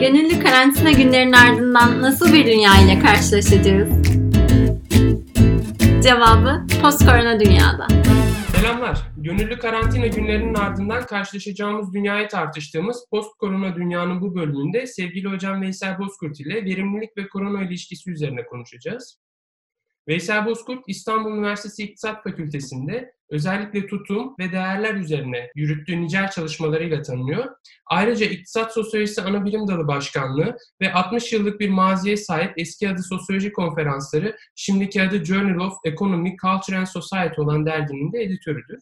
Gönüllü karantina günlerinin ardından nasıl bir dünya ile karşılaşacağız? Cevabı post-korona dünyada. Selamlar. Gönüllü karantina günlerinin ardından karşılaşacağımız dünyayı tartıştığımız post-korona dünyanın bu bölümünde sevgili hocam Veysel Bozkurt ile verimlilik ve korona ilişkisi üzerine konuşacağız. Veysel Bozkurt İstanbul Üniversitesi İktisat Fakültesi'nde özellikle tutum ve değerler üzerine yürüttüğü nicel çalışmalarıyla tanınıyor. Ayrıca İktisat Sosyolojisi Anabilim Dalı Başkanlığı ve 60 yıllık bir maziye sahip eski adı Sosyoloji Konferansları, şimdiki adı Journal of Economy, Culture and Society olan derginin de editörüdür.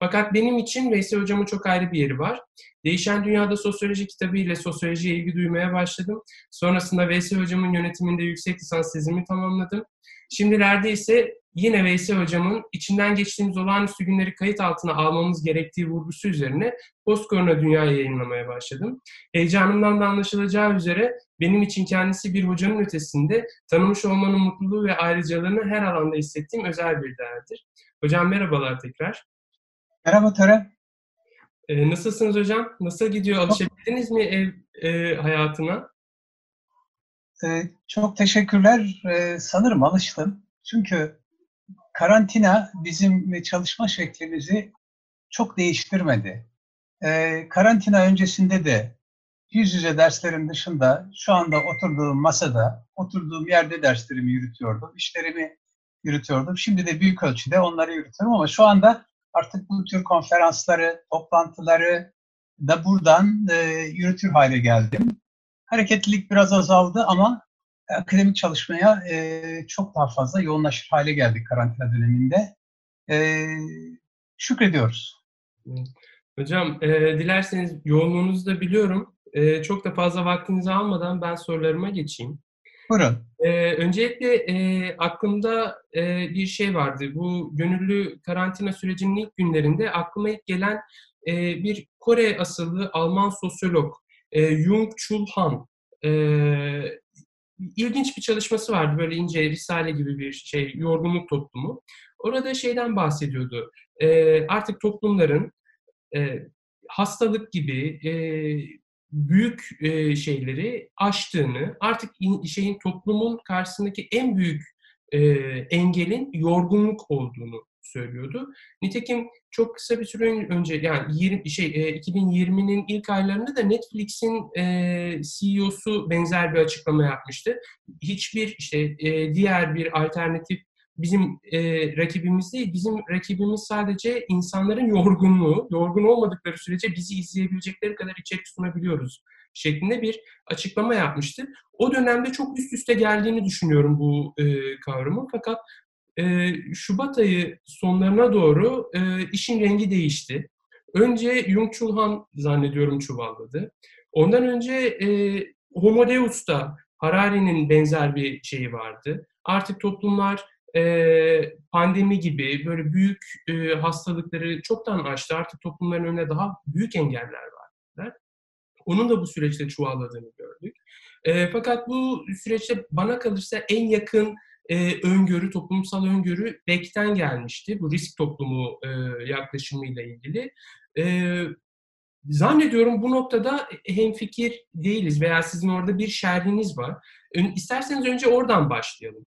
Fakat benim için Veysel Hocam'ın çok ayrı bir yeri var. Değişen Dünyada Sosyoloji kitabı ile sosyolojiye ilgi duymaya başladım. Sonrasında Veysel Hocam'ın yönetiminde yüksek lisans tezimi tamamladım. Şimdilerde ise yine Veysel Hocam'ın içinden geçtiğimiz olağanüstü günleri kayıt altına almamız gerektiği vurgusu üzerine Postkorona Dünya'yı yayınlamaya başladım. Heyecanımdan da anlaşılacağı üzere benim için kendisi bir hocanın ötesinde tanımış olmanın mutluluğu ve ayrıcalığını her alanda hissettiğim özel bir değerdir. Hocam merhabalar tekrar. Merhaba Tören. Ee, nasılsınız hocam? Nasıl gidiyor? Alışabildiniz mi ev e, hayatına? Ee, çok teşekkürler. Ee, sanırım alıştım. Çünkü karantina bizim çalışma şeklimizi çok değiştirmedi. Ee, karantina öncesinde de yüz yüze derslerin dışında şu anda oturduğum masada, oturduğum yerde derslerimi yürütüyordum, işlerimi yürütüyordum. Şimdi de büyük ölçüde onları yürütüyorum ama şu anda artık bu tür konferansları, toplantıları da buradan e, yürütür hale geldim. Hareketlilik biraz azaldı ama akademik çalışmaya e, çok daha fazla yoğunlaşır hale geldik karantina döneminde. E, şükrediyoruz. Hocam e, dilerseniz yoğunluğunuzu da biliyorum. E, çok da fazla vaktinizi almadan ben sorularıma geçeyim. Buyurun. Ee, öncelikle e, aklımda e, bir şey vardı. Bu gönüllü karantina sürecinin ilk günlerinde aklıma ilk gelen e, bir Kore asıllı Alman sosyolog e, Jung Chul. E, ilginç bir çalışması vardı. Böyle ince risale gibi bir şey, yorgunluk toplumu. Orada şeyden bahsediyordu. E, artık toplumların e, hastalık gibi e, büyük e, şeyleri aştığını, artık in, şeyin toplumun karşısındaki en büyük e, engelin yorgunluk olduğunu söylüyordu. Nitekim çok kısa bir süre önce yani 20, şey e, 2020'nin ilk aylarında da Netflix'in e, CEO'su benzer bir açıklama yapmıştı. Hiçbir işte e, diğer bir alternatif bizim e, rakibimiz değil, bizim rakibimiz sadece insanların yorgunluğu. Yorgun olmadıkları sürece bizi izleyebilecekleri kadar içerik sunabiliyoruz şeklinde bir açıklama yapmıştı. O dönemde çok üst üste geldiğini düşünüyorum bu e, kavramın. Fakat e, Şubat ayı sonlarına doğru e, işin rengi değişti. Önce Jung Chul Han zannediyorum çuvalladı. Ondan önce e, Homo Deus'ta Harari'nin benzer bir şeyi vardı. Artık toplumlar e, pandemi gibi böyle büyük e, hastalıkları çoktan aştı. Artık toplumların önünde daha büyük engeller var. Onun da bu süreçte çuvalladığını gördük. E, fakat bu süreçte bana kalırsa en yakın e, öngörü, toplumsal öngörü Beck'ten gelmişti. Bu risk toplumu e, yaklaşımıyla ilgili. E, zannediyorum bu noktada hemfikir değiliz veya sizin orada bir şerhiniz var. İsterseniz önce oradan başlayalım.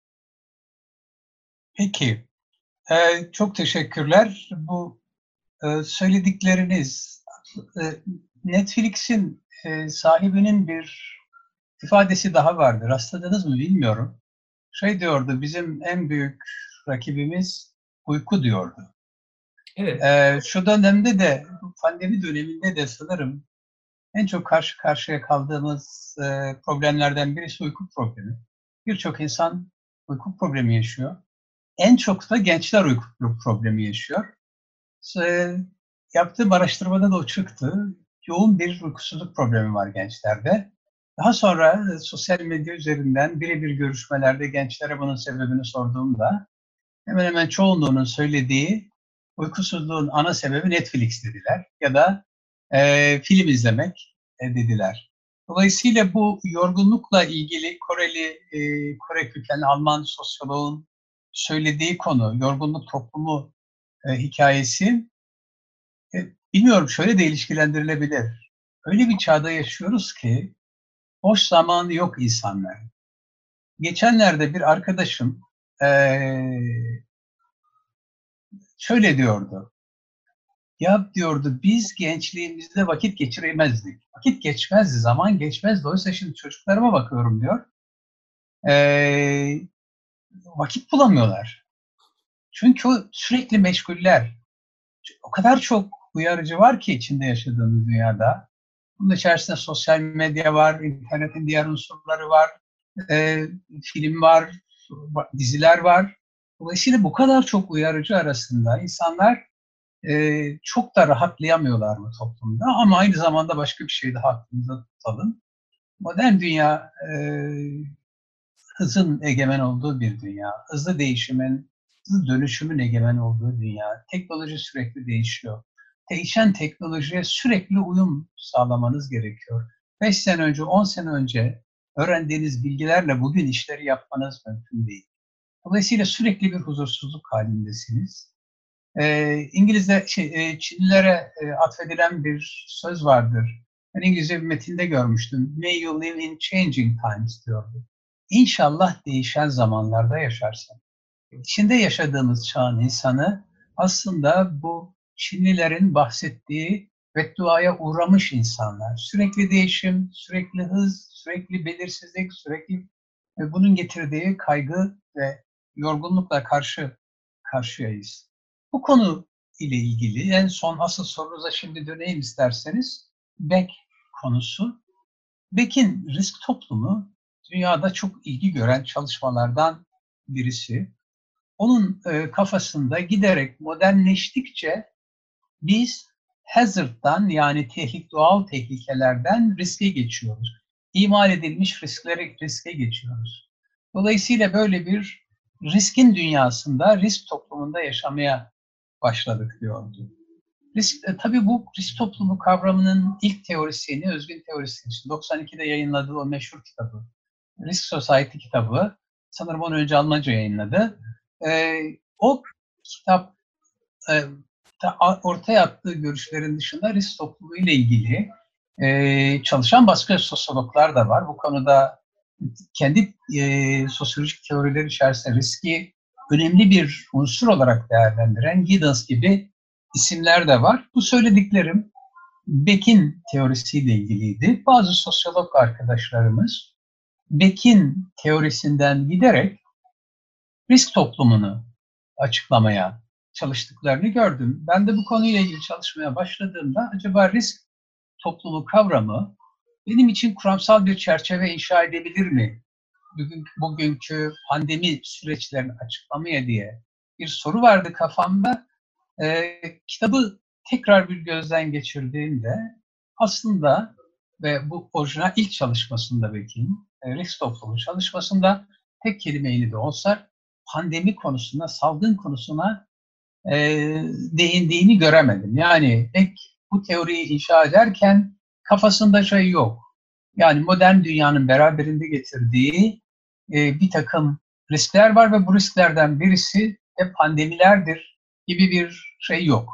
Peki. Ee, çok teşekkürler. Bu e, söyledikleriniz e, Netflix'in e, sahibinin bir ifadesi daha vardı. Rastladınız mı bilmiyorum. Şey diyordu, bizim en büyük rakibimiz uyku diyordu. Evet. Ee, şu dönemde de, pandemi döneminde de sanırım en çok karşı karşıya kaldığımız e, problemlerden birisi uyku problemi. Birçok insan uyku problemi yaşıyor en çok da gençler uyku problemi yaşıyor. E, yaptığım araştırmada da o çıktı. Yoğun bir uykusuzluk problemi var gençlerde. Daha sonra e, sosyal medya üzerinden birebir görüşmelerde gençlere bunun sebebini sorduğumda hemen hemen çoğunluğunun söylediği uykusuzluğun ana sebebi Netflix dediler ya da e, film izlemek e, dediler. Dolayısıyla bu yorgunlukla ilgili Koreli, e, Kore kökenli Alman sosyoloğun söylediği konu, yorgunluk toplumu e, hikayesi e, bilmiyorum şöyle de ilişkilendirilebilir. Öyle bir çağda yaşıyoruz ki boş zamanı yok insanların. Geçenlerde bir arkadaşım ee, şöyle diyordu. Ya diyordu biz gençliğimizde vakit geçiremezdik. Vakit geçmezdi, zaman geçmezdi. Oysa şimdi çocuklarıma bakıyorum diyor. Ee, vakit bulamıyorlar. Çünkü sürekli meşguller. O kadar çok uyarıcı var ki içinde yaşadığımız dünyada. Bunun içerisinde sosyal medya var, internetin diğer unsurları var, e, film var, diziler var. Dolayısıyla bu kadar çok uyarıcı arasında insanlar e, çok da rahatlayamıyorlar bu toplumda ama aynı zamanda başka bir şey daha aklımızda tutalım. Modern dünya e, hızın egemen olduğu bir dünya, hızlı değişimin, hızlı dönüşümün egemen olduğu dünya. Teknoloji sürekli değişiyor. Değişen teknolojiye sürekli uyum sağlamanız gerekiyor. 5 sene önce, 10 sene önce öğrendiğiniz bilgilerle bugün işleri yapmanız mümkün değil. Dolayısıyla sürekli bir huzursuzluk halindesiniz. E, İngilizce, şey, e, Çinlilere e, atfedilen bir söz vardır. Ben İngilizce bir metinde görmüştüm. May you live in changing times diyordu. İnşallah değişen zamanlarda yaşarsın. İçinde yaşadığımız çağın insanı aslında bu Çinlilerin bahsettiği bedduaya uğramış insanlar. Sürekli değişim, sürekli hız, sürekli belirsizlik, sürekli bunun getirdiği kaygı ve yorgunlukla karşı karşıyayız. Bu konu ile ilgili en son asıl sorunuza şimdi döneyim isterseniz. Beck konusu. Beck'in risk toplumu dünyada çok ilgi gören çalışmalardan birisi. Onun e, kafasında giderek modernleştikçe biz hazard'dan yani tehlik, doğal tehlikelerden riske geçiyoruz. İmal edilmiş risklere riske geçiyoruz. Dolayısıyla böyle bir riskin dünyasında, risk toplumunda yaşamaya başladık diyordu. Risk, e, tabii bu risk toplumu kavramının ilk teorisyeni Özgün Teorisyeni. 92'de yayınladığı o meşhur kitabı. Risk Society kitabı. Sanırım onu önce Almanca yayınladı. E, o kitap e, ortaya attığı görüşlerin dışında risk toplumu ile ilgili e, çalışan başka sosyologlar da var. Bu konuda kendi e, sosyolojik teoriler içerisinde riski önemli bir unsur olarak değerlendiren Giddens gibi isimler de var. Bu söylediklerim Beck'in teorisiyle ilgiliydi. Bazı sosyolog arkadaşlarımız Beck'in teorisinden giderek risk toplumunu açıklamaya çalıştıklarını gördüm. Ben de bu konuyla ilgili çalışmaya başladığımda acaba risk toplumu kavramı benim için kuramsal bir çerçeve inşa edebilir mi? Bugün, bugünkü pandemi süreçlerini açıklamaya diye bir soru vardı kafamda. Ee, kitabı tekrar bir gözden geçirdiğimde aslında ve bu orijinal ilk çalışmasında belki e, risk toplumu çalışmasında tek kelimeyle de olsa pandemi konusuna, salgın konusuna e, değindiğini göremedim. Yani pek bu teoriyi inşa ederken kafasında şey yok. Yani modern dünyanın beraberinde getirdiği e, bir takım riskler var ve bu risklerden birisi de pandemilerdir gibi bir şey yok.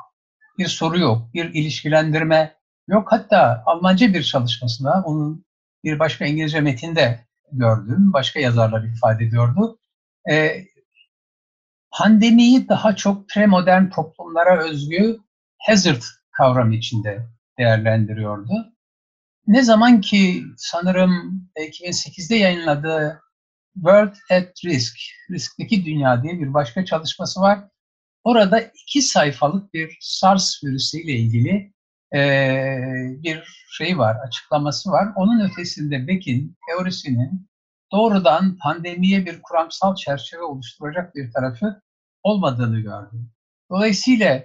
Bir soru yok, bir ilişkilendirme yok. Hatta Almanca bir çalışmasında, onun bir başka İngilizce metinde gördüm, başka yazarlar ifade ediyordu. E, pandemiyi daha çok premodern toplumlara özgü hazard kavramı içinde değerlendiriyordu. Ne zaman ki sanırım 2008'de yayınladığı World at Risk, riskteki dünya diye bir başka çalışması var. Orada iki sayfalık bir SARS virüsüyle ilgili e, bir şey var, açıklaması var. Onun ötesinde Beck'in teorisinin doğrudan pandemiye bir kuramsal çerçeve oluşturacak bir tarafı olmadığını gördüm. Dolayısıyla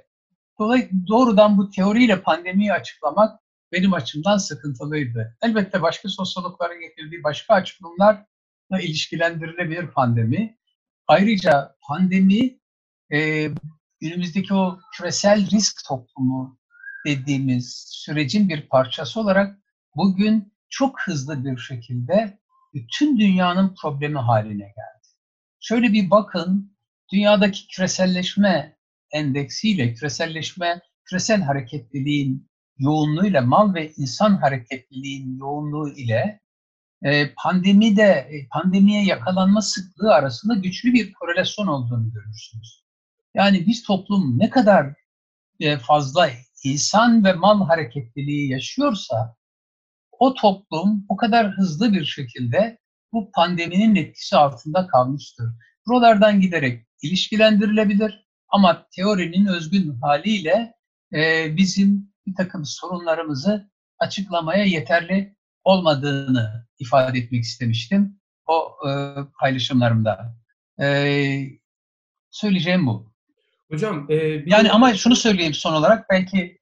dolay, doğrudan bu teoriyle pandemiyi açıklamak benim açımdan sıkıntılıydı. Elbette başka sosyologların getirdiği başka açıklamalarla ilişkilendirilebilir pandemi. Ayrıca pandemi e, günümüzdeki o küresel risk toplumu dediğimiz sürecin bir parçası olarak bugün çok hızlı bir şekilde bütün dünyanın problemi haline geldi. Şöyle bir bakın, dünyadaki küreselleşme endeksiyle küreselleşme, küresel hareketliliğin yoğunluğuyla mal ve insan hareketliliğin yoğunluğu ile e, pandemide pandemiye yakalanma sıklığı arasında güçlü bir korelasyon olduğunu görürsünüz. Yani biz toplum ne kadar e, fazla insan ve mal hareketliliği yaşıyorsa o toplum o kadar hızlı bir şekilde bu pandeminin etkisi altında kalmıştır. Buralardan giderek ilişkilendirilebilir ama teorinin özgün haliyle e, bizim bir takım sorunlarımızı açıklamaya yeterli olmadığını ifade etmek istemiştim o e, paylaşımlarımda. E, söyleyeceğim bu. Hocam, e, bir yani ama şunu söyleyeyim son olarak belki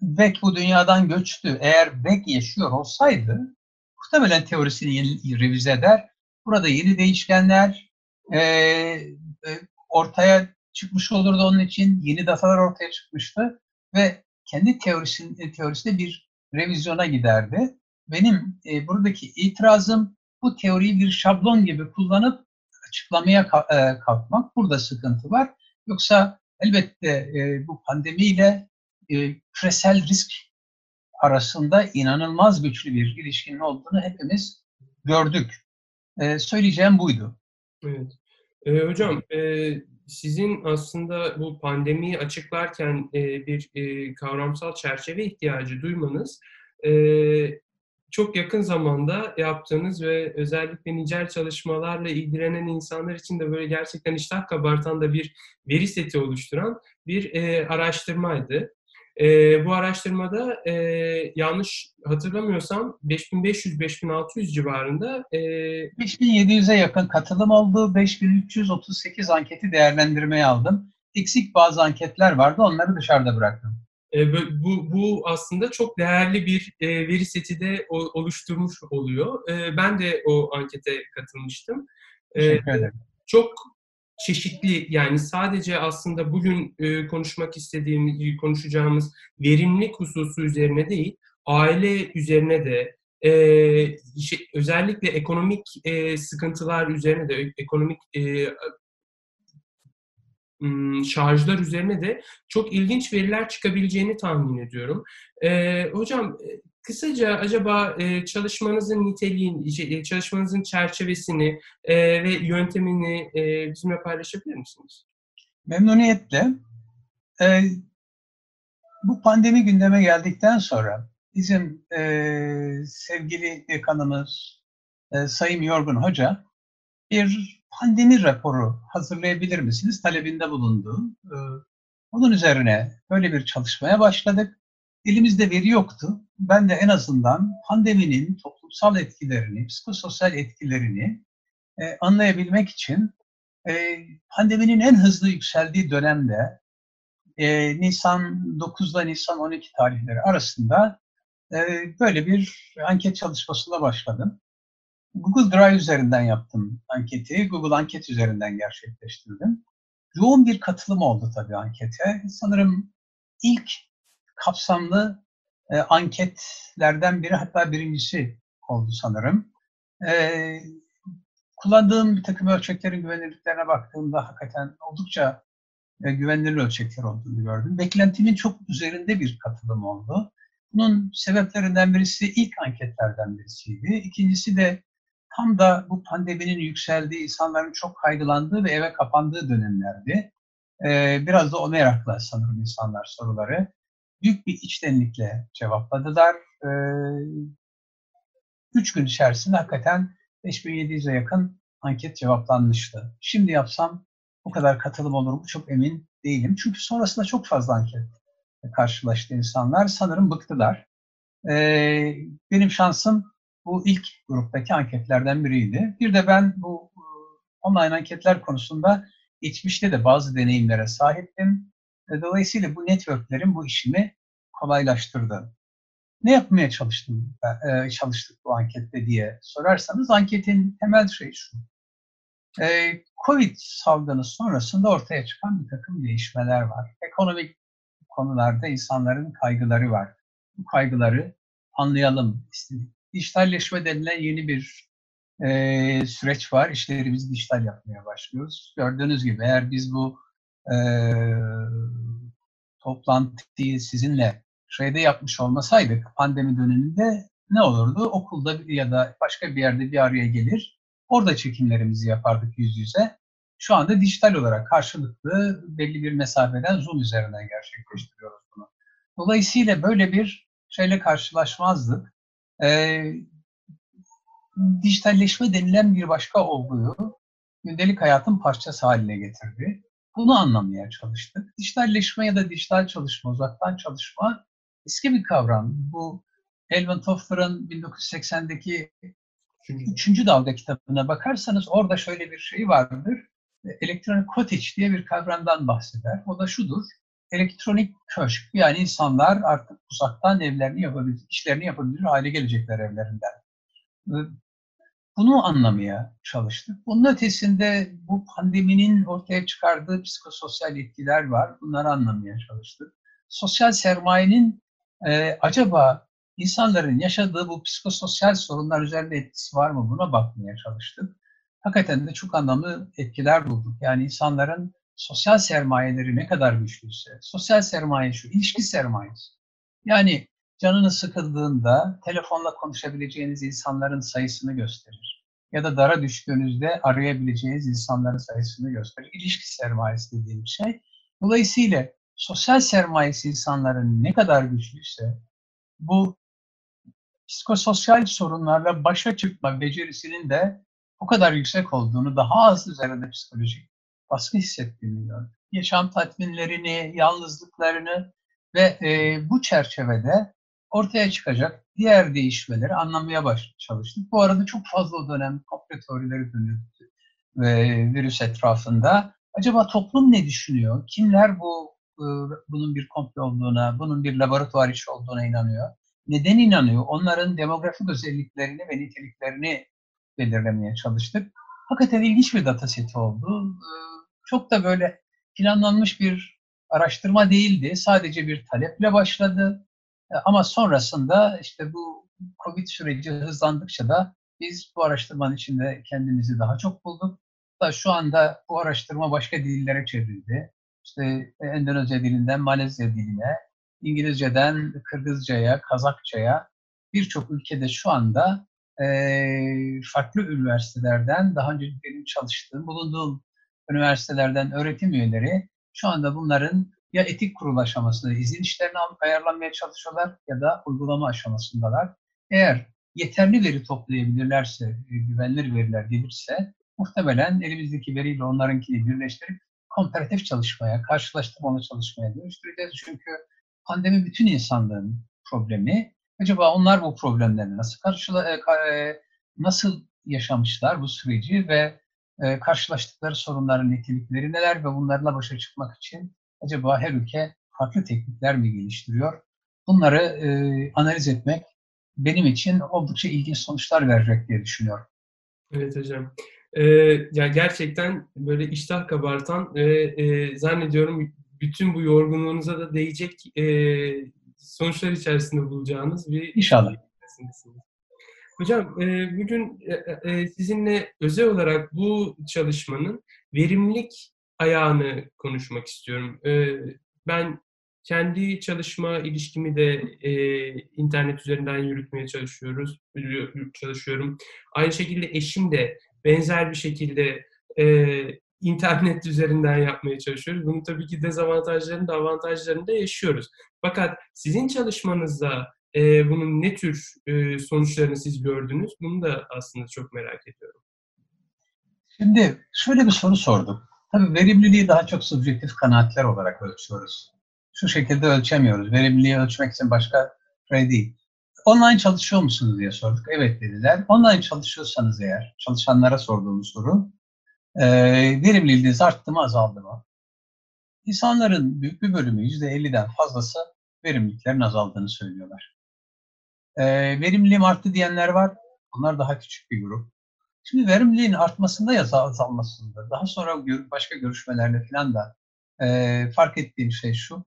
Beck bu dünyadan göçtü. Eğer Beck yaşıyor olsaydı muhtemelen teorisini yeni, revize eder. Burada yeni değişkenler e, e, ortaya çıkmış olurdu onun için. Yeni datalar ortaya çıkmıştı ve kendi teorisinin teorisinde bir revizyona giderdi. Benim e, buradaki itirazım bu teoriyi bir şablon gibi kullanıp açıklamaya e, kalkmak. Burada sıkıntı var. Yoksa elbette e, bu pandemiyle e, küresel risk arasında inanılmaz güçlü bir ilişkinin olduğunu hepimiz gördük. E, söyleyeceğim buydu. Evet. E, hocam, e, sizin aslında bu pandemiyi açıklarken e, bir e, kavramsal çerçeve ihtiyacı duymanız e, çok yakın zamanda yaptığınız ve özellikle nicel çalışmalarla ilgilenen insanlar için de böyle gerçekten iştah kabartan da bir veri seti oluşturan bir e, araştırmaydı. E, bu araştırmada e, yanlış hatırlamıyorsam 5500-5600 civarında e, 5700'e yakın katılım oldu. 5338 anketi değerlendirmeye aldım. Eksik bazı anketler vardı. Onları dışarıda bıraktım. E, bu, bu aslında çok değerli bir e, veri seti de oluşturmuş oluyor. E, ben de o ankete katılmıştım. Teşekkür ederim. Çok çeşitli yani sadece aslında bugün konuşmak istediğimiz, konuşacağımız verimlilik hususu üzerine değil, aile üzerine de şey, özellikle ekonomik sıkıntılar üzerine de ekonomik şarjlar üzerine de çok ilginç veriler çıkabileceğini tahmin ediyorum. E, hocam kısaca acaba e, çalışmanızın niteliğini, şey, çalışmanızın çerçevesini e, ve yöntemini e, bizimle paylaşabilir misiniz? Memnuniyetle. E, bu pandemi gündeme geldikten sonra bizim e, sevgili dekanımız e, Sayın Yorgun Hoca bir pandemi raporu hazırlayabilir misiniz talebinde bulundu. Ee, onun üzerine böyle bir çalışmaya başladık. Elimizde veri yoktu. Ben de en azından pandeminin toplumsal etkilerini, psikososyal etkilerini e, anlayabilmek için e, pandeminin en hızlı yükseldiği dönemde e, Nisan 9 ile Nisan 12 tarihleri arasında e, böyle bir anket çalışmasına başladım. Google Drive üzerinden yaptım anketi. Google Anket üzerinden gerçekleştirdim. Yoğun bir katılım oldu tabii ankete. Sanırım ilk kapsamlı e, anketlerden biri hatta birincisi oldu sanırım. E, kullandığım bir takım ölçeklerin güvenilirliklerine baktığımda hakikaten oldukça e, güvenilir ölçekler olduğunu gördüm. Beklentimin çok üzerinde bir katılım oldu. Bunun sebeplerinden birisi ilk anketlerden birisiydi. İkincisi de tam da bu pandeminin yükseldiği, insanların çok kaygılandığı ve eve kapandığı dönemlerdi. Ee, biraz da o merakla sanırım insanlar soruları. Büyük bir içtenlikle cevapladılar. Ee, üç gün içerisinde hakikaten 5700'e yakın anket cevaplanmıştı. Şimdi yapsam bu kadar katılım olur mu çok emin değilim. Çünkü sonrasında çok fazla anket karşılaştı insanlar. Sanırım bıktılar. Ee, benim şansım bu ilk gruptaki anketlerden biriydi. Bir de ben bu e, online anketler konusunda geçmişte de bazı deneyimlere sahiptim. Dolayısıyla bu networklerin bu işimi kolaylaştırdı. Ne yapmaya çalıştım, e, çalıştık bu ankette diye sorarsanız anketin temel şeyi şu. E, Covid salgını sonrasında ortaya çıkan bir takım değişmeler var. Ekonomik konularda insanların kaygıları var. Bu kaygıları anlayalım istedik dijitalleşme denilen yeni bir e, süreç var. İşlerimizi dijital yapmaya başlıyoruz. Gördüğünüz gibi eğer biz bu e, toplantıyı sizinle şeyde yapmış olmasaydık pandemi döneminde ne olurdu? Okulda ya da başka bir yerde bir araya gelir. Orada çekimlerimizi yapardık yüz yüze. Şu anda dijital olarak karşılıklı belli bir mesafeden Zoom üzerinden gerçekleştiriyoruz bunu. Dolayısıyla böyle bir şeyle karşılaşmazdık. Ee, dijitalleşme denilen bir başka olguyu gündelik hayatın parçası haline getirdi. Bunu anlamaya çalıştık. Dijitalleşme ya da dijital çalışma, uzaktan çalışma eski bir kavram. Bu Elvin Toffler'ın 1980'deki üçüncü dalga kitabına bakarsanız orada şöyle bir şey vardır. Elektronik cottage diye bir kavramdan bahseder. O da şudur. Elektronik köşk. Yani insanlar artık uzaktan evlerini yapabilir, işlerini yapabilir hale gelecekler evlerinden. Bunu anlamaya çalıştık. Bunun ötesinde bu pandeminin ortaya çıkardığı psikososyal etkiler var. Bunları anlamaya çalıştık. Sosyal sermayenin e, acaba insanların yaşadığı bu psikososyal sorunlar üzerinde etkisi var mı buna bakmaya çalıştık. Hakikaten de çok anlamlı etkiler bulduk. Yani insanların sosyal sermayeleri ne kadar güçlüyse, sosyal sermaye şu, ilişki sermayesi. Yani canınız sıkıldığında telefonla konuşabileceğiniz insanların sayısını gösterir. Ya da dara düştüğünüzde arayabileceğiniz insanların sayısını gösterir. İlişki sermayesi dediğim şey. Dolayısıyla sosyal sermayesi insanların ne kadar güçlüyse bu psikososyal sorunlarla başa çıkma becerisinin de o kadar yüksek olduğunu, daha az üzerinde psikolojik baskı hissettiğini gördüm. Yaşam tatminlerini, yalnızlıklarını ve e, bu çerçevede ortaya çıkacak diğer değişmeleri anlamaya baş çalıştık. Bu arada çok fazla o dönem komplo teorileri dönüyordu e, virüs etrafında. Acaba toplum ne düşünüyor? Kimler bu e, bunun bir komplo olduğuna, bunun bir laboratuvar işi olduğuna inanıyor? Neden inanıyor? Onların demografik özelliklerini ve niteliklerini belirlemeye çalıştık. Hakikaten ilginç bir dataseti oldu. E, çok da böyle planlanmış bir araştırma değildi. Sadece bir taleple başladı. E, ama sonrasında işte bu Covid süreci hızlandıkça da biz bu araştırmanın içinde kendimizi daha çok bulduk. Da şu anda bu araştırma başka dillere çevrildi. İşte Endonezya dilinden Malezya diline, İngilizceden Kırgızcaya, Kazakçaya birçok ülkede şu anda e, farklı üniversitelerden daha önce benim çalıştığım, bulunduğum üniversitelerden öğretim üyeleri şu anda bunların ya etik kurul aşamasında izin işlerini alıp ayarlanmaya çalışıyorlar ya da uygulama aşamasındalar. Eğer yeterli veri toplayabilirlerse, e, güvenilir veriler gelirse muhtemelen elimizdeki veriyle onlarınkini birleştirip komparatif çalışmaya, karşılaştırmalı çalışmaya dönüştüreceğiz. Çünkü pandemi bütün insanlığın problemi. Acaba onlar bu problemleri nasıl karşıla, e, e, nasıl yaşamışlar bu süreci ve karşılaştıkları sorunların nitelikleri neler ve bunlarla başa çıkmak için acaba her ülke farklı teknikler mi geliştiriyor? Bunları e, analiz etmek benim için oldukça ilginç sonuçlar verecek diye düşünüyorum. Evet hocam. Ee, ya gerçekten böyle iştah kabartan ve e, zannediyorum bütün bu yorgunluğunuza da değecek e, sonuçlar içerisinde bulacağınız bir İnşallah. Hocam e, bugün e, e, sizinle özel olarak bu çalışmanın verimlilik ayağını konuşmak istiyorum. E, ben kendi çalışma ilişkimi de e, internet üzerinden yürütmeye çalışıyoruz, çalışıyorum. Aynı şekilde eşim de benzer bir şekilde e, internet üzerinden yapmaya çalışıyoruz. Bunun tabii ki dezavantajlarını da avantajlarını da yaşıyoruz. Fakat sizin çalışmanızda e, bunun ne tür e, sonuçlarını siz gördünüz? Bunu da aslında çok merak ediyorum. Şimdi şöyle bir soru sorduk. Tabii verimliliği daha çok subjektif kanaatler olarak ölçüyoruz. Şu şekilde ölçemiyoruz. Verimliliği ölçmek için başka şey değil. Online çalışıyor musunuz diye sorduk. Evet dediler. Online çalışıyorsanız eğer, çalışanlara sorduğumuz soru, e, verimliliğiniz arttı mı azaldı mı? İnsanların büyük bir bölümü, %50'den fazlası verimliliklerin azaldığını söylüyorlar. E, verimliliğim arttı diyenler var. Bunlar daha küçük bir grup. Şimdi verimliliğin artmasında ya azalmasında, daha sonra başka görüşmelerle falan da e, fark ettiğim şey şu.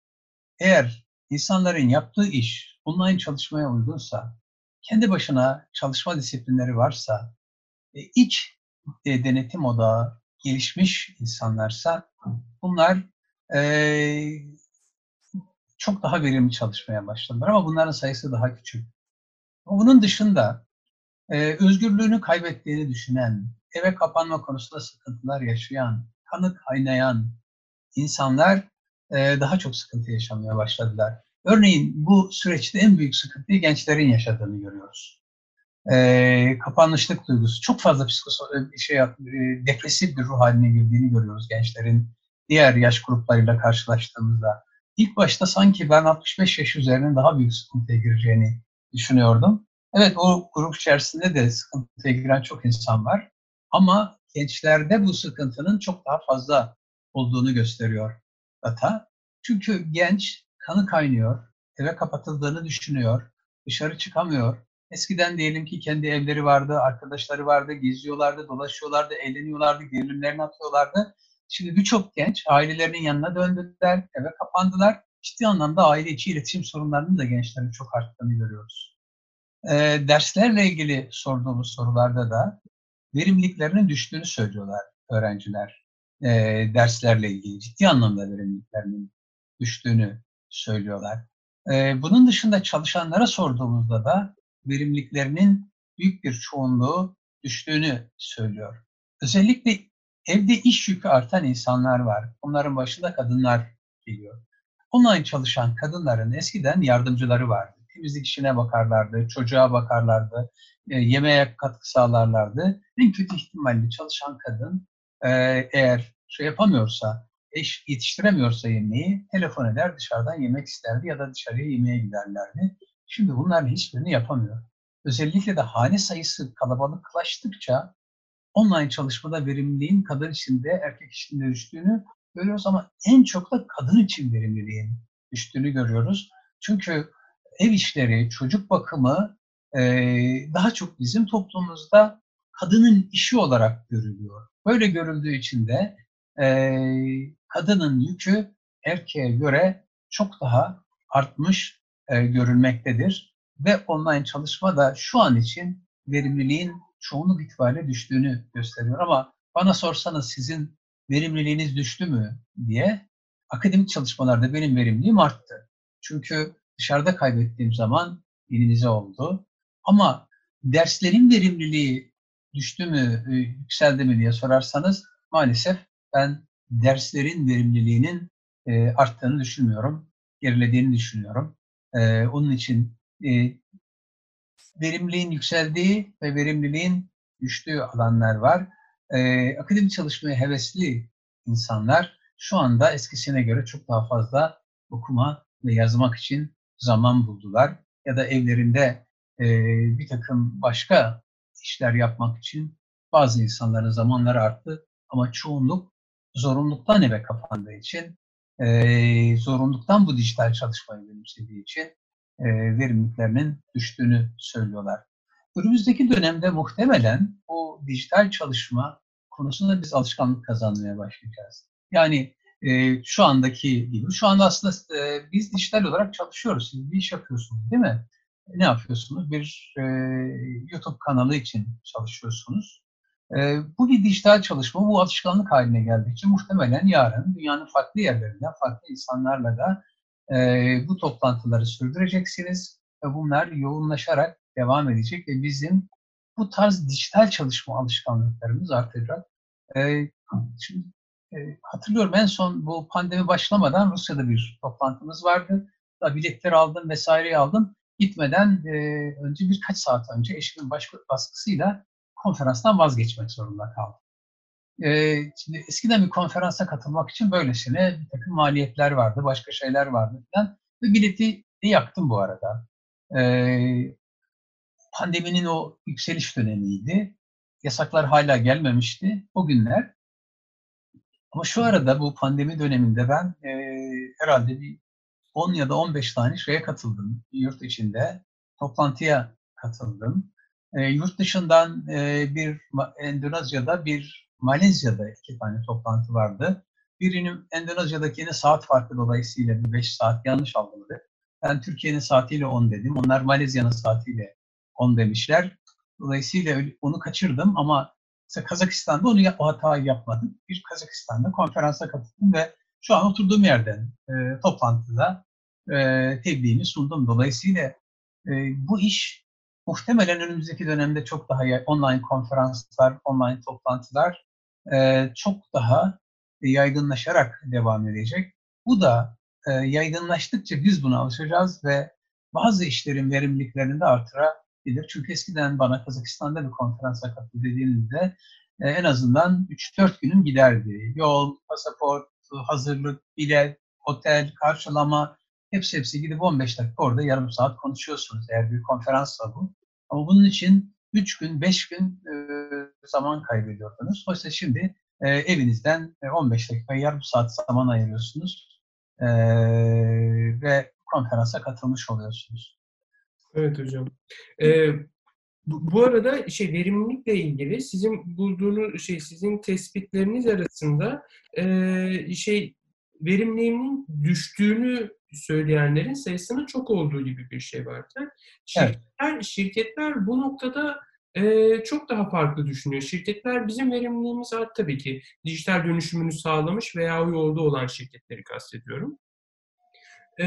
Eğer insanların yaptığı iş online çalışmaya uygunsa, kendi başına çalışma disiplinleri varsa, e, iç e, denetim odağı gelişmiş insanlarsa bunlar e, çok daha verimli çalışmaya başladılar ama bunların sayısı daha küçük. Bunun dışında e, özgürlüğünü kaybettiğini düşünen, eve kapanma konusunda sıkıntılar yaşayan, kanı kaynayan insanlar e, daha çok sıkıntı yaşamaya başladılar. Örneğin bu süreçte en büyük sıkıntıyı gençlerin yaşadığını görüyoruz. E, duygusu, çok fazla psikosol şey, e, depresif bir ruh haline girdiğini görüyoruz gençlerin diğer yaş gruplarıyla karşılaştığımızda. İlk başta sanki ben 65 yaş üzerine daha büyük sıkıntıya gireceğini düşünüyordum. Evet o grup içerisinde de sıkıntıya giren çok insan var. Ama gençlerde bu sıkıntının çok daha fazla olduğunu gösteriyor data. Çünkü genç kanı kaynıyor, eve kapatıldığını düşünüyor, dışarı çıkamıyor. Eskiden diyelim ki kendi evleri vardı, arkadaşları vardı, geziyorlardı, dolaşıyorlardı, eğleniyorlardı, gerilimlerini atıyorlardı. Şimdi birçok genç ailelerinin yanına döndüler, eve kapandılar. Ciddi anlamda aile içi iletişim sorunlarının da gençlerin çok arttığını görüyoruz. E, derslerle ilgili sorduğumuz sorularda da verimliliklerinin düştüğünü söylüyorlar öğrenciler. E, derslerle ilgili ciddi anlamda verimliliklerinin düştüğünü söylüyorlar. E, bunun dışında çalışanlara sorduğumuzda da verimliliklerinin büyük bir çoğunluğu düştüğünü söylüyor. Özellikle evde iş yükü artan insanlar var. Onların başında kadınlar geliyor. Online çalışan kadınların eskiden yardımcıları vardı. Temizlik işine bakarlardı, çocuğa bakarlardı, e, yemeğe katkı sağlarlardı. En kötü ihtimalle çalışan kadın e, eğer şey yapamıyorsa, eş yetiştiremiyorsa yemeği telefon eder dışarıdan yemek isterdi ya da dışarıya yemeğe giderlerdi. Şimdi bunların hiçbirini yapamıyor. Özellikle de hane sayısı kalabalıklaştıkça online çalışmada verimliliğin kadın içinde erkek içinde düştüğünü görüyoruz ama en çok da kadın için verimliliğin düştüğünü görüyoruz. Çünkü ev işleri, çocuk bakımı e, daha çok bizim toplumumuzda kadının işi olarak görülüyor. Böyle görüldüğü için de e, kadının yükü erkeğe göre çok daha artmış e, görülmektedir. Ve online çalışma da şu an için verimliliğin çoğunluk itibariyle düştüğünü gösteriyor. Ama bana sorsanız sizin verimliliğiniz düştü mü diye akademik çalışmalarda benim verimliliğim arttı. Çünkü dışarıda kaybettiğim zaman minimize oldu. Ama derslerin verimliliği düştü mü, e, yükseldi mi diye sorarsanız maalesef ben derslerin verimliliğinin e, arttığını düşünmüyorum, gerilediğini düşünüyorum. E, onun için verimliliğin yükseldiği ve verimliliğin düştüğü alanlar var. Akademik çalışmaya hevesli insanlar şu anda eskisine göre çok daha fazla okuma ve yazmak için zaman buldular. Ya da evlerinde e, bir takım başka işler yapmak için bazı insanların zamanları arttı. Ama çoğunluk zorunluluktan eve kapandığı için, e, zorunluluktan bu dijital çalışmayı benimsediği için e, verimliliklerinin düştüğünü söylüyorlar. Önümüzdeki dönemde muhtemelen bu dijital çalışma konusunda biz alışkanlık kazanmaya başlayacağız. Yani e, şu andaki gibi. Şu anda aslında e, biz dijital olarak çalışıyoruz. Siz bir iş yapıyorsunuz değil mi? Ne yapıyorsunuz? Bir e, YouTube kanalı için çalışıyorsunuz. E, bu bir dijital çalışma, bu alışkanlık haline geldiği için muhtemelen yarın dünyanın farklı yerlerinden, farklı insanlarla da e, bu toplantıları sürdüreceksiniz. Ve bunlar yoğunlaşarak devam edecek ve bizim bu tarz dijital çalışma alışkanlıklarımız artacak. E, şimdi hatırlıyorum en son bu pandemi başlamadan Rusya'da bir toplantımız vardı. Da biletleri aldım vesaireyi aldım. Gitmeden e, önce birkaç saat önce eşimin baş, baskısıyla konferanstan vazgeçmek zorunda kaldım. E, şimdi eskiden bir konferansa katılmak için böylesine bir takım maliyetler vardı, başka şeyler vardı falan. Ve bileti de yaktım bu arada. E, pandeminin o yükseliş dönemiydi. Yasaklar hala gelmemişti. O günler ama şu arada bu pandemi döneminde ben e, herhalde bir 10 ya da 15 tane şeye katıldım yurt içinde. Toplantıya katıldım. E, yurt dışından e, bir Endonezya'da bir Malezya'da iki tane toplantı vardı. Birinin Endonezya'dakinin saat farkı dolayısıyla bir 5 saat yanlış algıladı. Ben Türkiye'nin saatiyle 10 dedim. Onlar Malezya'nın saatiyle 10 demişler. Dolayısıyla onu kaçırdım ama Mesela Kazakistan'da onu o hatayı yapmadım. Bir Kazakistan'da konferansa katıldım ve şu an oturduğum yerden e, toplantıda e, tebliğimi sundum. Dolayısıyla e, bu iş muhtemelen önümüzdeki dönemde çok daha online konferanslar, online toplantılar e, çok daha yaygınlaşarak devam edecek. Bu da e, yaygınlaştıkça biz buna alışacağız ve bazı işlerin verimliliklerini de artırabilir. Çünkü eskiden bana Kazakistan'da bir konferansa katıl dediğinizde e, en azından 3-4 günüm giderdi. Yol, pasaport, hazırlık, bilet, otel, karşılama hepsi hepsi gidip 15 dakika orada yarım saat konuşuyorsunuz eğer bir konferanssa bu. Ama bunun için 3 gün, 5 gün e, zaman kaybediyordunuz. Oysa şimdi e, evinizden 15 dakika, yarım saat zaman ayırıyorsunuz e, ve konferansa katılmış oluyorsunuz. Evet hocam. Ee, bu, bu arada şey verimlilikle ilgili sizin bulduğunuz şey sizin tespitleriniz arasında e, şey verimliliğinin düştüğünü söyleyenlerin sayısının çok olduğu gibi bir şey var. Şirketler, evet. şirketler bu noktada e, çok daha farklı düşünüyor. Şirketler bizim verimliliğimiz artık tabii ki dijital dönüşümünü sağlamış veya o yolda olan şirketleri kastediyorum. E,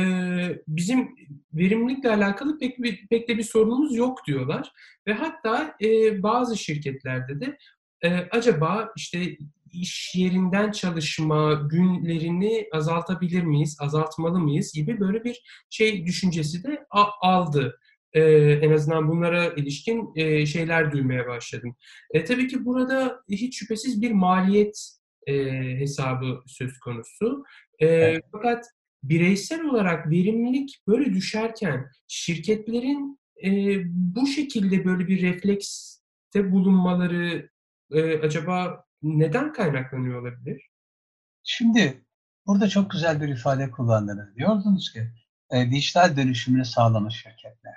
bizim verimlilikle alakalı pek, bir, pek de bir sorunumuz yok diyorlar. Ve hatta e, bazı şirketlerde de e, acaba işte iş yerinden çalışma günlerini azaltabilir miyiz, azaltmalı mıyız gibi böyle bir şey düşüncesi de aldı. Ee, en azından bunlara ilişkin e, şeyler duymaya başladım. E, tabii ki burada hiç şüphesiz bir maliyet e, hesabı söz konusu. E, evet. Fakat bireysel olarak verimlilik böyle düşerken şirketlerin e, bu şekilde böyle bir reflekste bulunmaları e, acaba neden kaynaklanıyor olabilir? Şimdi burada çok güzel bir ifade kullandınız. Diyordunuz ki e, dijital dönüşümünü sağlamış şirketler.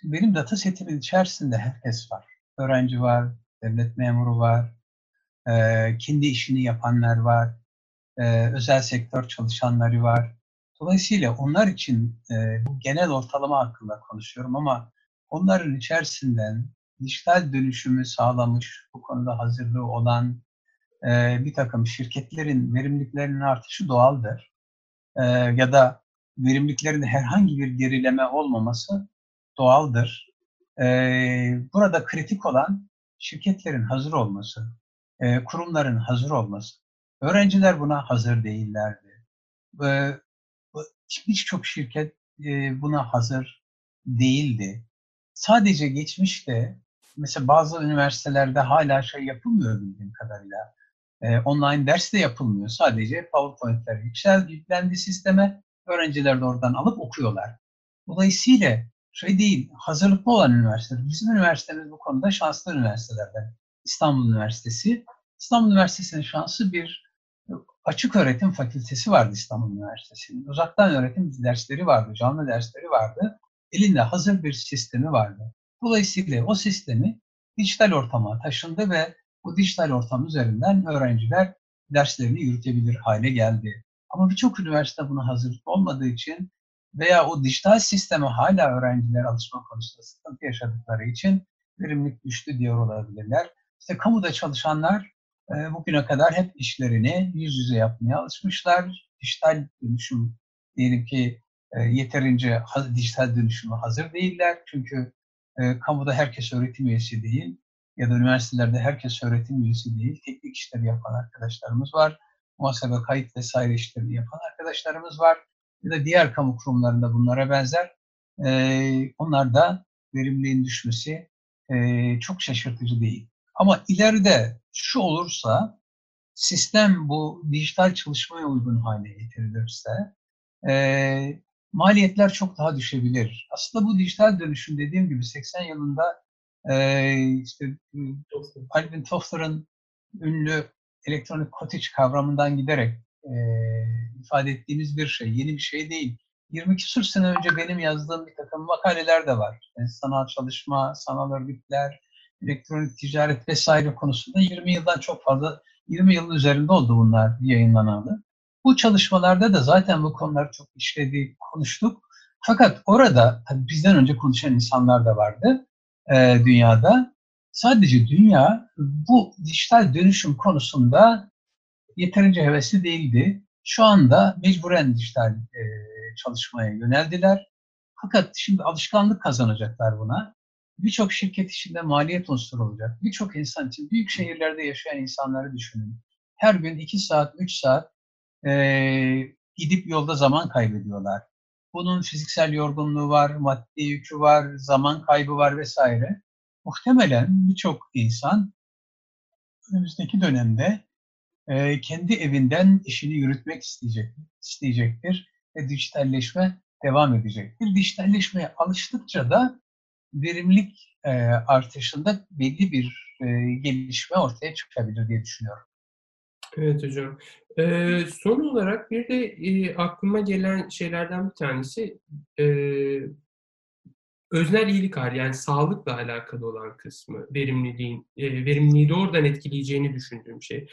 Şimdi benim data setimin içerisinde herkes var. Öğrenci var, devlet memuru var, e, kendi işini yapanlar var, e, özel sektör çalışanları var. Dolayısıyla onlar için e, bu genel ortalama hakkında konuşuyorum ama onların içerisinden dijital dönüşümü sağlamış, bu konuda hazırlığı olan e, bir takım şirketlerin verimliliklerinin artışı doğaldır. E, ya da verimliliklerinde herhangi bir gerileme olmaması doğaldır. E, burada kritik olan şirketlerin hazır olması, e, kurumların hazır olması. Öğrenciler buna hazır değillerdi. E, Birçok şirket e, buna hazır değildi. Sadece geçmişte mesela bazı üniversitelerde hala şey yapılmıyor bildiğim kadarıyla e, online ders de yapılmıyor. Sadece PowerPoint'ler yüksel, yüklendi sisteme. Öğrenciler de oradan alıp okuyorlar. Dolayısıyla şey değil, hazırlıklı olan üniversiteler. Bizim üniversitemiz bu konuda şanslı üniversitelerden. İstanbul Üniversitesi. İstanbul Üniversitesi'nin şansı bir açık öğretim fakültesi vardı İstanbul Üniversitesi'nin. Uzaktan öğretim dersleri vardı, canlı dersleri vardı. Elinde hazır bir sistemi vardı. Dolayısıyla o sistemi dijital ortama taşındı ve bu dijital ortam üzerinden öğrenciler derslerini yürütebilir hale geldi. Ama birçok üniversite buna hazırlıklı olmadığı için veya o dijital sisteme hala öğrenciler alışma konusunda sıkıntı yaşadıkları için verimlilik düştü diyor olabilirler. İşte kamuda çalışanlar bugüne kadar hep işlerini yüz yüze yapmaya alışmışlar. Dijital dönüşüm diyelim ki e, yeterince dijital dönüşüme hazır değiller. Çünkü e, kamuda herkes öğretim üyesi değil ya da üniversitelerde herkes öğretim üyesi değil, teknik işleri yapan arkadaşlarımız var. Muhasebe, kayıt vesaire işlerini yapan arkadaşlarımız var. Ya da diğer kamu kurumlarında bunlara benzer. Ee, onlar da verimliliğin düşmesi e, çok şaşırtıcı değil. Ama ileride şu olursa, sistem bu dijital çalışmaya uygun hale getirilirse, e, maliyetler çok daha düşebilir. Aslında bu dijital dönüşüm dediğim gibi 80 yılında e, işte Alvin Toffler'ın ünlü elektronik cottage kavramından giderek e, ifade ettiğimiz bir şey. Yeni bir şey değil. 20 küsur sene önce benim yazdığım bir takım makaleler de var. Yani sanal çalışma, sanal örgütler, elektronik ticaret vesaire konusunda 20 yıldan çok fazla, 20 yılın üzerinde oldu bunlar yayınlanalı. Bu çalışmalarda da zaten bu konuları çok işledi, konuştuk. Fakat orada tabii bizden önce konuşan insanlar da vardı e, dünyada. Sadece dünya bu dijital dönüşüm konusunda yeterince hevesli değildi. Şu anda mecburen dijital e, çalışmaya yöneldiler. Fakat şimdi alışkanlık kazanacaklar buna. Birçok şirket içinde maliyet unsuru olacak. Birçok insan için, büyük şehirlerde yaşayan insanları düşünün. Her gün 2 saat, 3 saat e, gidip yolda zaman kaybediyorlar. Bunun fiziksel yorgunluğu var, maddi yükü var, zaman kaybı var vesaire. Muhtemelen birçok insan önümüzdeki dönemde e, kendi evinden işini yürütmek isteyecek, isteyecektir ve dijitalleşme devam edecektir. Dijitalleşmeye alıştıkça da verimlilik e, artışında belli bir e, gelişme ortaya çıkabilir diye düşünüyorum. Evet hocam. Ee, son olarak bir de e, aklıma gelen şeylerden bir tanesi e, öznel iyilik hali yani sağlıkla alakalı olan kısmı, verimliliğin, e, verimliliği doğrudan etkileyeceğini düşündüğüm şey.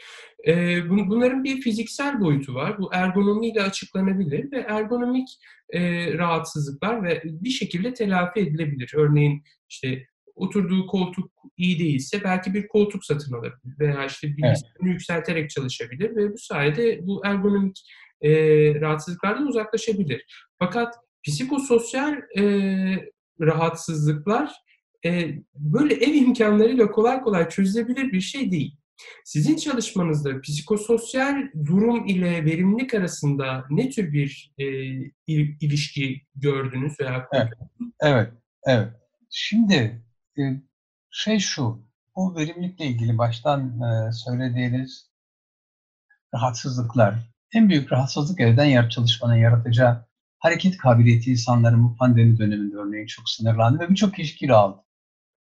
E, bun, bunların bir fiziksel boyutu var. Bu ergonomiyle açıklanabilir ve ergonomik e, rahatsızlıklar ve bir şekilde telafi edilebilir. Örneğin işte oturduğu koltuk iyi değilse belki bir koltuk satın alabilir veya işte bilgisayarını evet. yükselterek çalışabilir ve bu sayede bu ergonomik e, rahatsızlıklardan uzaklaşabilir. Fakat psikososyal e, rahatsızlıklar e, böyle ev imkanlarıyla kolay kolay çözülebilir bir şey değil. Sizin çalışmanızda psikososyal durum ile verimlilik arasında ne tür bir e, ilişki gördünüz veya evet, evet, evet. Şimdi e, şey şu, bu verimlilikle ilgili baştan e, söylediğiniz rahatsızlıklar, en büyük rahatsızlık evden yer çalışmanın yaratacağı hareket kabiliyeti insanların bu pandemi döneminde örneğin çok sınırlandı ve birçok kişi kilo aldı.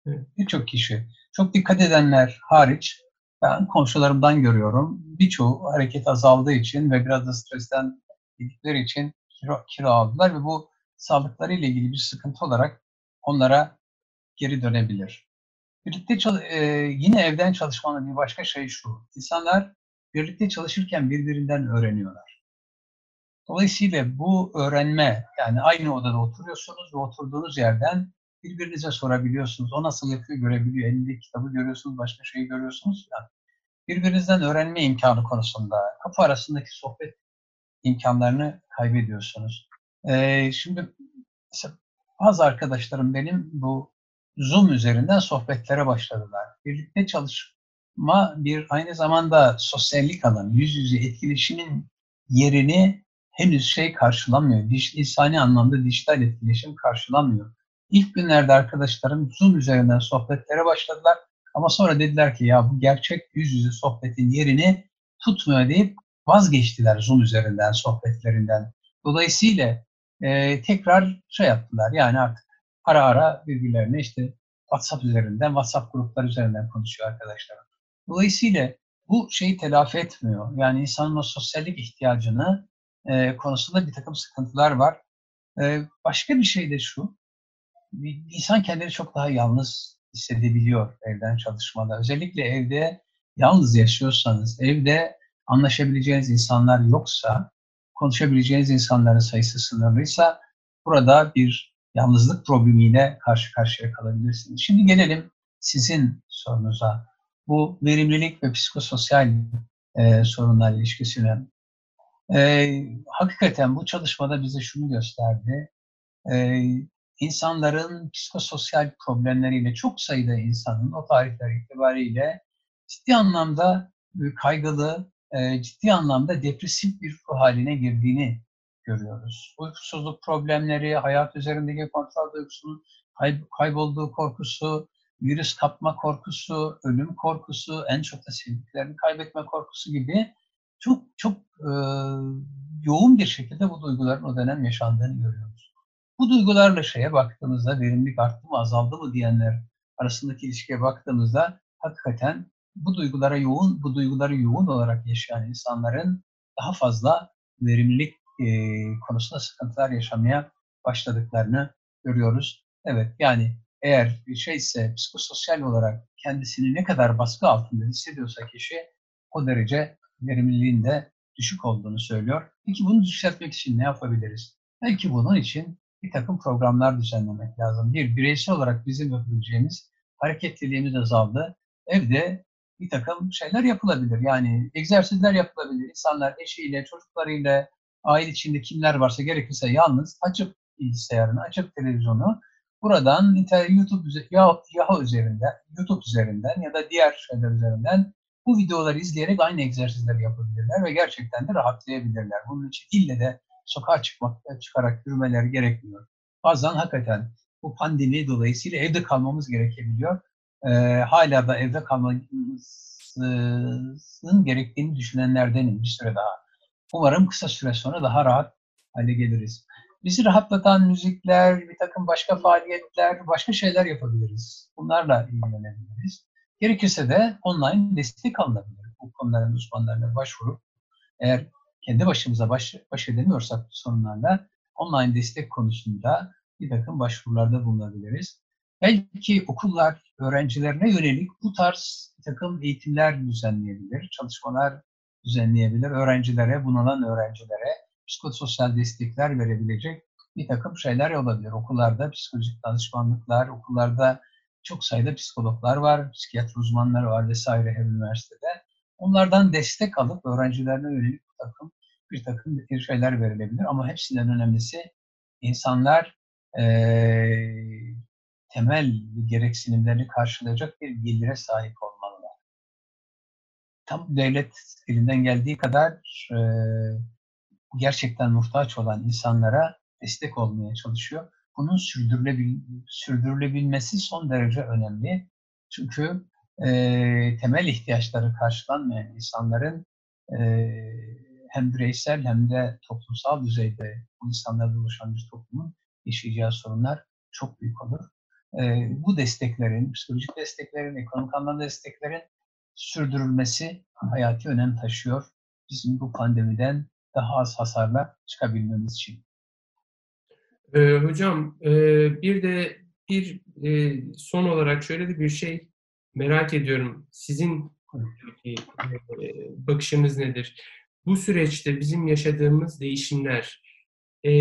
Evet. Birçok kişi. Çok dikkat edenler hariç ben komşularımdan görüyorum. Birçoğu hareket azaldığı için ve biraz da stresten gittikleri için kilo, kilo aldılar ve bu sağlıklarıyla ilgili bir sıkıntı olarak onlara geri dönebilir. Birlikte e, yine evden çalışmanın bir başka şey şu. İnsanlar birlikte çalışırken birbirinden öğreniyorlar. Dolayısıyla bu öğrenme, yani aynı odada oturuyorsunuz ve oturduğunuz yerden birbirinize sorabiliyorsunuz. O nasıl yapıyor görebiliyor. Elinde kitabı görüyorsunuz, başka şeyi görüyorsunuz. Yani birbirinizden öğrenme imkanı konusunda kapı arasındaki sohbet imkanlarını kaybediyorsunuz. Ee, şimdi bazı arkadaşlarım benim bu Zoom üzerinden sohbetlere başladılar. Birlikte çalışma bir aynı zamanda sosyallik alanı, yüz yüze etkileşimin yerini henüz şey karşılamıyor. Diş, insani anlamda dijital etkileşim karşılamıyor. İlk günlerde arkadaşlarım Zoom üzerinden sohbetlere başladılar. Ama sonra dediler ki ya bu gerçek yüz yüze sohbetin yerini tutmuyor deyip vazgeçtiler Zoom üzerinden sohbetlerinden. Dolayısıyla e, tekrar şey yaptılar yani artık ara ara birbirlerine işte WhatsApp üzerinden, WhatsApp gruplar üzerinden konuşuyor arkadaşlar. Dolayısıyla bu şeyi telafi etmiyor. Yani insanın o sosyallik ihtiyacını e, konusunda bir takım sıkıntılar var. E, başka bir şey de şu, insan kendini çok daha yalnız hissedebiliyor evden çalışmada. Özellikle evde yalnız yaşıyorsanız, evde anlaşabileceğiniz insanlar yoksa, konuşabileceğiniz insanların sayısı sınırlıysa burada bir yalnızlık problemiyle karşı karşıya kalabilirsiniz. Şimdi gelelim sizin sorunuza. Bu verimlilik ve psikososyal e, sorunlar ilişkisine. E, hakikaten bu çalışmada bize şunu gösterdi. E, insanların psikososyal problemleriyle çok sayıda insanın o tarihler itibariyle ciddi anlamda kaygılı, e, ciddi anlamda depresif bir ruh haline girdiğini görüyoruz. Uykusuzluk problemleri, hayat üzerindeki kontrol duygusunun kaybolduğu korkusu, virüs kapma korkusu, ölüm korkusu, en çok da sevdiklerini kaybetme korkusu gibi çok çok e, yoğun bir şekilde bu duyguların o dönem yaşandığını görüyoruz. Bu duygularla şeye baktığımızda verimlilik arttı mı azaldı mı diyenler arasındaki ilişkiye baktığımızda hakikaten bu duygulara yoğun, bu duyguları yoğun olarak yaşayan insanların daha fazla verimlilik e, konusunda sıkıntılar yaşamaya başladıklarını görüyoruz. Evet yani eğer bir şeyse psikososyal olarak kendisini ne kadar baskı altında hissediyorsa kişi o derece verimliliğin de düşük olduğunu söylüyor. Peki bunu düşürtmek için ne yapabiliriz? Belki bunun için bir takım programlar düzenlemek lazım. Bir, bireysel olarak bizim yapabileceğimiz hareketliliğimiz azaldı. Evde bir takım şeyler yapılabilir. Yani egzersizler yapılabilir. İnsanlar eşiyle, çocuklarıyla, aile içinde kimler varsa gerekirse yalnız açıp bilgisayarını, açıp televizyonu Buradan YouTube Yahoo üzerinden, YouTube üzerinden ya da diğer şeyler üzerinden bu videoları izleyerek aynı egzersizleri yapabilirler ve gerçekten de rahatlayabilirler. Bunun için ille de sokağa çıkmak, çıkarak yürümeler gerekmiyor. Bazen hakikaten bu pandemi dolayısıyla evde kalmamız gerekebiliyor. Ee, hala da evde kalmamızın gerektiğini düşünenlerdenim bir süre daha. Umarım kısa süre sonra daha rahat hale geliriz. Bizi rahatlatan müzikler, bir takım başka faaliyetler, başka şeyler yapabiliriz. Bunlarla ilgilenebiliriz. Gerekirse de online destek alınabilir. Bu konuların uzmanlarına başvurup eğer kendi başımıza baş, baş edemiyorsak bu sorunlarla online destek konusunda bir takım başvurularda bulunabiliriz. Belki okullar öğrencilerine yönelik bu tarz bir takım eğitimler düzenleyebilir, çalışmalar düzenleyebilir. Öğrencilere, bunalan öğrencilere psikososyal destekler verebilecek bir takım şeyler olabilir. Okullarda psikolojik danışmanlıklar, okullarda çok sayıda psikologlar var, psikiyatri uzmanları var vesaire her üniversitede. Onlardan destek alıp öğrencilerine yönelik bir takım bir takım bir şeyler verilebilir. Ama hepsinden önemlisi insanlar e, temel gereksinimlerini karşılayacak bir gelire sahip olmalılar. Tam devlet elinden geldiği kadar e, gerçekten muhtaç olan insanlara destek olmaya çalışıyor. Bunun sürdürülebil sürdürülebilmesi son derece önemli. Çünkü e, temel ihtiyaçları karşılanmayan insanların e, hem bireysel hem de toplumsal düzeyde bu insanlarla oluşan bir toplumun yaşayacağı sorunlar çok büyük olur. E, bu desteklerin, psikolojik desteklerin, ekonomik anlamda desteklerin sürdürülmesi hayati önem taşıyor. Bizim bu pandemiden daha az hasarla çıkabilmemiz için. Ee, hocam e, bir de bir e, son olarak şöyle de bir şey merak ediyorum. Sizin e, bakışınız nedir? Bu süreçte bizim yaşadığımız değişimler e,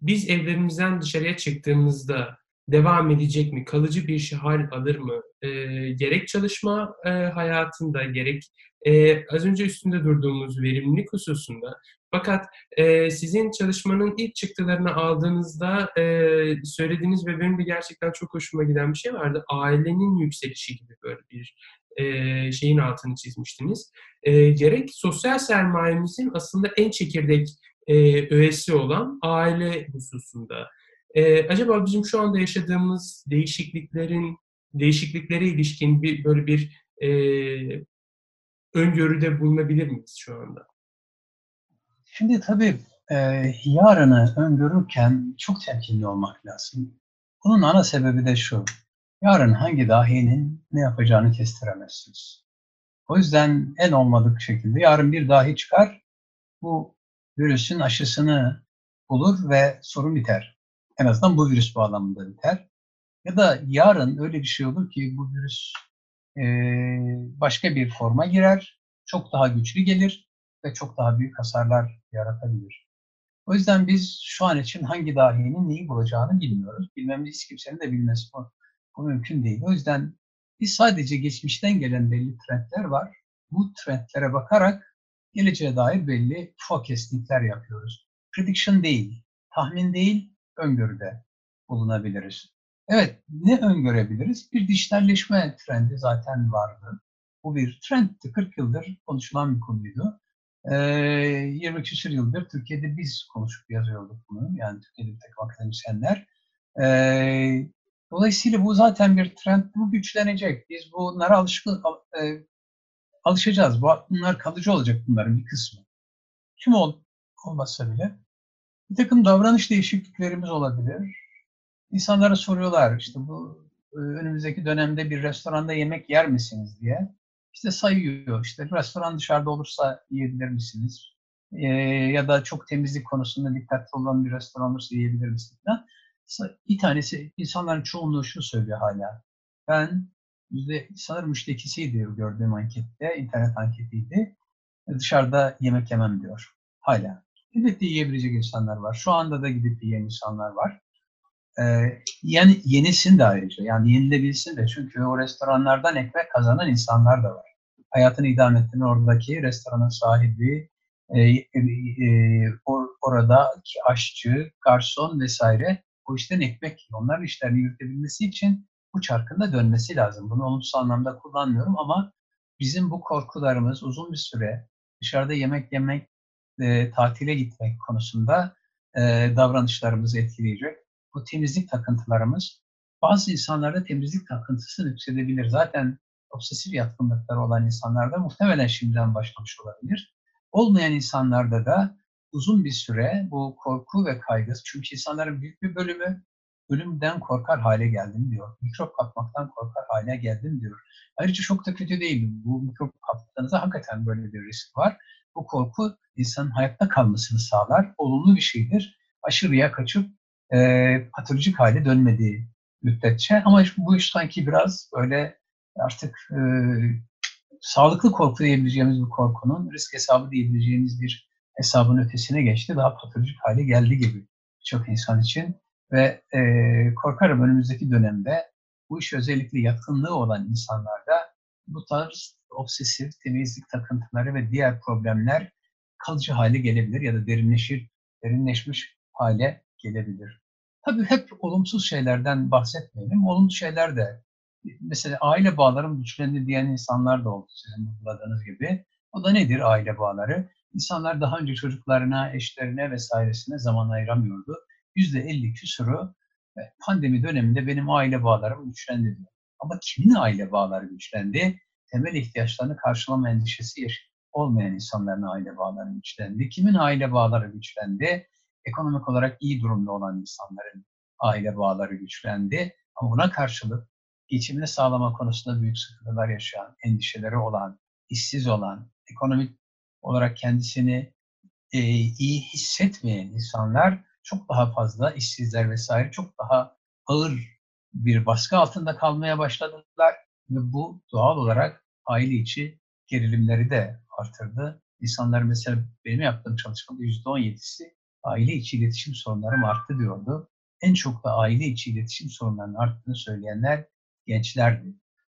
biz evlerimizden dışarıya çıktığımızda devam edecek mi? Kalıcı bir şey hal alır mı? E, gerek çalışma e, hayatında, gerek e, az önce üstünde durduğumuz verimlilik hususunda. Fakat e, sizin çalışmanın ilk çıktılarını aldığınızda e, söylediğiniz ve benim de gerçekten çok hoşuma giden bir şey vardı. Ailenin yükselişi gibi böyle bir e, şeyin altını çizmiştiniz. E, gerek sosyal sermayemizin aslında en çekirdek e, öğesi olan aile hususunda. E, acaba bizim şu anda yaşadığımız değişikliklerin değişikliklere ilişkin bir böyle bir e, öngörüde bulunabilir miyiz şu anda? Şimdi tabii e, yarını öngörürken çok temkinli olmak lazım. Bunun ana sebebi de şu. Yarın hangi dahinin ne yapacağını kestiremezsiniz. O yüzden en olmadık şekilde yarın bir dahi çıkar, bu virüsün aşısını bulur ve sorun biter. En azından bu virüs bağlamında biter. Ya da yarın öyle bir şey olur ki bu virüs e, başka bir forma girer, çok daha güçlü gelir ve çok daha büyük hasarlar yaratabilir. O yüzden biz şu an için hangi dahinin neyi bulacağını bilmiyoruz. Bilmemiz hiç kimsenin de bilmesi bu, bu mümkün değil. O yüzden biz sadece geçmişten gelen belli trendler var. Bu trendlere bakarak geleceğe dair belli forecastingler yapıyoruz. Prediction değil, tahmin değil, öngörüde bulunabiliriz. Evet, ne öngörebiliriz? Bir dijitalleşme trendi zaten vardı. Bu bir trendti. 40 yıldır konuşulan bir konuydu. Ee, 20 küsur yıldır Türkiye'de biz konuşup yazıyorduk bunu. Yani Türkiye'de bir takım akademisyenler. Dolayısıyla bu zaten bir trend. Bu güçlenecek. Biz bunlara alışkın, alışacağız. Bunlar kalıcı olacak bunların bir kısmı. Kim ol, olmasa bile. Bir takım davranış değişikliklerimiz olabilir İnsanlara soruyorlar işte bu önümüzdeki dönemde bir restoranda yemek yer misiniz diye. İşte sayıyor işte restoran dışarıda olursa yiyebilir misiniz? Ee, ya da çok temizlik konusunda dikkatli olan bir restoran olursa yiyebilir misiniz? Falan. Bir tanesi insanların çoğunluğu şunu söylüyor hala. Ben yüzde sanırım üçte ikisiydi gördüğüm ankette, internet anketiydi. Dışarıda yemek yemem diyor. Hala. Elbette yiyebilecek insanlar var. Şu anda da gidip yiyen insanlar var. Ee, yani yenisin de ayrıca. Yani yenilebilsin de. Çünkü o restoranlardan ekmek kazanan insanlar da var. Hayatını idame ettiren oradaki restoranın sahibi, e, e, or, oradaki aşçı, garson vesaire o işten ekmek, onların işlerini yürütebilmesi için bu çarkın da dönmesi lazım. Bunu olumsuz anlamda kullanmıyorum ama bizim bu korkularımız uzun bir süre dışarıda yemek yemek, e, tatile gitmek konusunda e, davranışlarımızı etkileyecek. Bu temizlik takıntılarımız bazı insanlarda temizlik takıntısı nüksedebilir. Zaten obsesif yatkınlıkları olan insanlarda muhtemelen şimdiden başlamış olabilir. Olmayan insanlarda da uzun bir süre bu korku ve kaygı, çünkü insanların büyük bir bölümü ölümden korkar hale geldim diyor. Mikrop kapmaktan korkar hale geldim diyor. Ayrıca çok da kötü değil. Bu mikrop kaptığınızda hakikaten böyle bir risk var. Bu korku insanın hayatta kalmasını sağlar. Olumlu bir şeydir. Aşırıya kaçıp e, patolojik hale dönmediği müddetçe. Ama bu iş sanki biraz böyle artık e, sağlıklı korku diyebileceğimiz bir korkunun risk hesabı diyebileceğimiz bir hesabın ötesine geçti. Daha patolojik hale geldi gibi çok insan için. Ve e, korkarım önümüzdeki dönemde bu iş özellikle yatkınlığı olan insanlarda bu tarz obsesif temizlik takıntıları ve diğer problemler kalıcı hale gelebilir ya da derinleşir, derinleşmiş hale gelebilir. Tabii hep olumsuz şeylerden bahsetmeyelim. Olumlu şeyler de mesela aile bağlarım güçlendi diyen insanlar da oldu sizin vurguladığınız gibi. O da nedir aile bağları? İnsanlar daha önce çocuklarına, eşlerine vesairesine zaman ayıramıyordu. %50 küsuru e, pandemi döneminde benim aile bağlarım güçlendi diyor. Ama kimin aile bağları güçlendi? Temel ihtiyaçlarını karşılama endişesi olmayan insanların aile bağları güçlendi. Kimin aile bağları güçlendi? Ekonomik olarak iyi durumda olan insanların aile bağları güçlendi. Ama buna karşılık geçimini sağlama konusunda büyük sıkıntılar yaşayan, endişeleri olan, işsiz olan, ekonomik olarak kendisini e, iyi hissetmeyen insanlar çok daha fazla işsizler vesaire çok daha ağır bir baskı altında kalmaya başladılar ve bu doğal olarak aile içi gerilimleri de artırdı. İnsanlar mesela benim yaptığım çalışmada %17'si aile içi iletişim sorunlarım arttı diyordu. En çok da aile içi iletişim sorunlarının arttığını söyleyenler gençlerdi.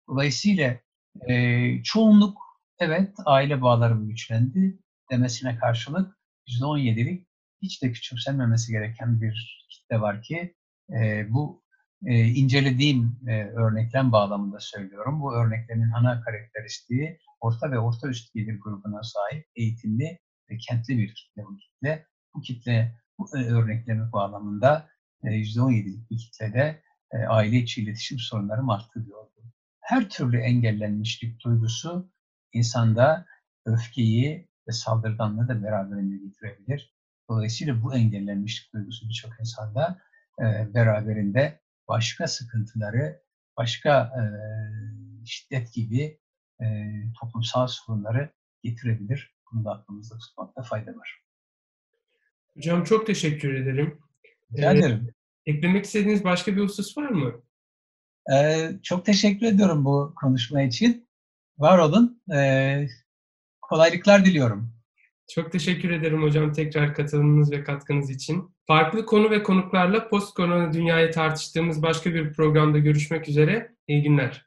Dolayısıyla e, çoğunluk evet aile bağlarım güçlendi demesine karşılık %17'lik hiç de küçümsenmemesi gereken bir kitle var ki e, bu e, incelediğim e, örneklem bağlamında söylüyorum. Bu örneklerin ana karakteristiği orta ve orta üst gelir grubuna sahip eğitimli ve kentli bir kitle bu kitle. Bu kitle bu e, örneklemi bağlamında e, %17'lik bir kitlede e, aile içi iletişim sorunları arttı diyordu. Her türlü engellenmişlik duygusu insanda öfkeyi ve saldırganlığı da beraberinde getirebilir. Dolayısıyla bu engellenmişlik duygusu birçok insanda e, beraberinde başka sıkıntıları, başka e, şiddet gibi e, toplumsal sorunları getirebilir. Bunu da aklımızda tutmakta fayda var. Hocam çok teşekkür ederim. Rica ee. Eklemek istediğiniz başka bir husus var mı? Ee, çok teşekkür ediyorum bu konuşma için. Var olun. Ee, kolaylıklar diliyorum. Çok teşekkür ederim hocam tekrar katılımınız ve katkınız için. Farklı konu ve konuklarla post korona dünyayı tartıştığımız başka bir programda görüşmek üzere. İyi günler.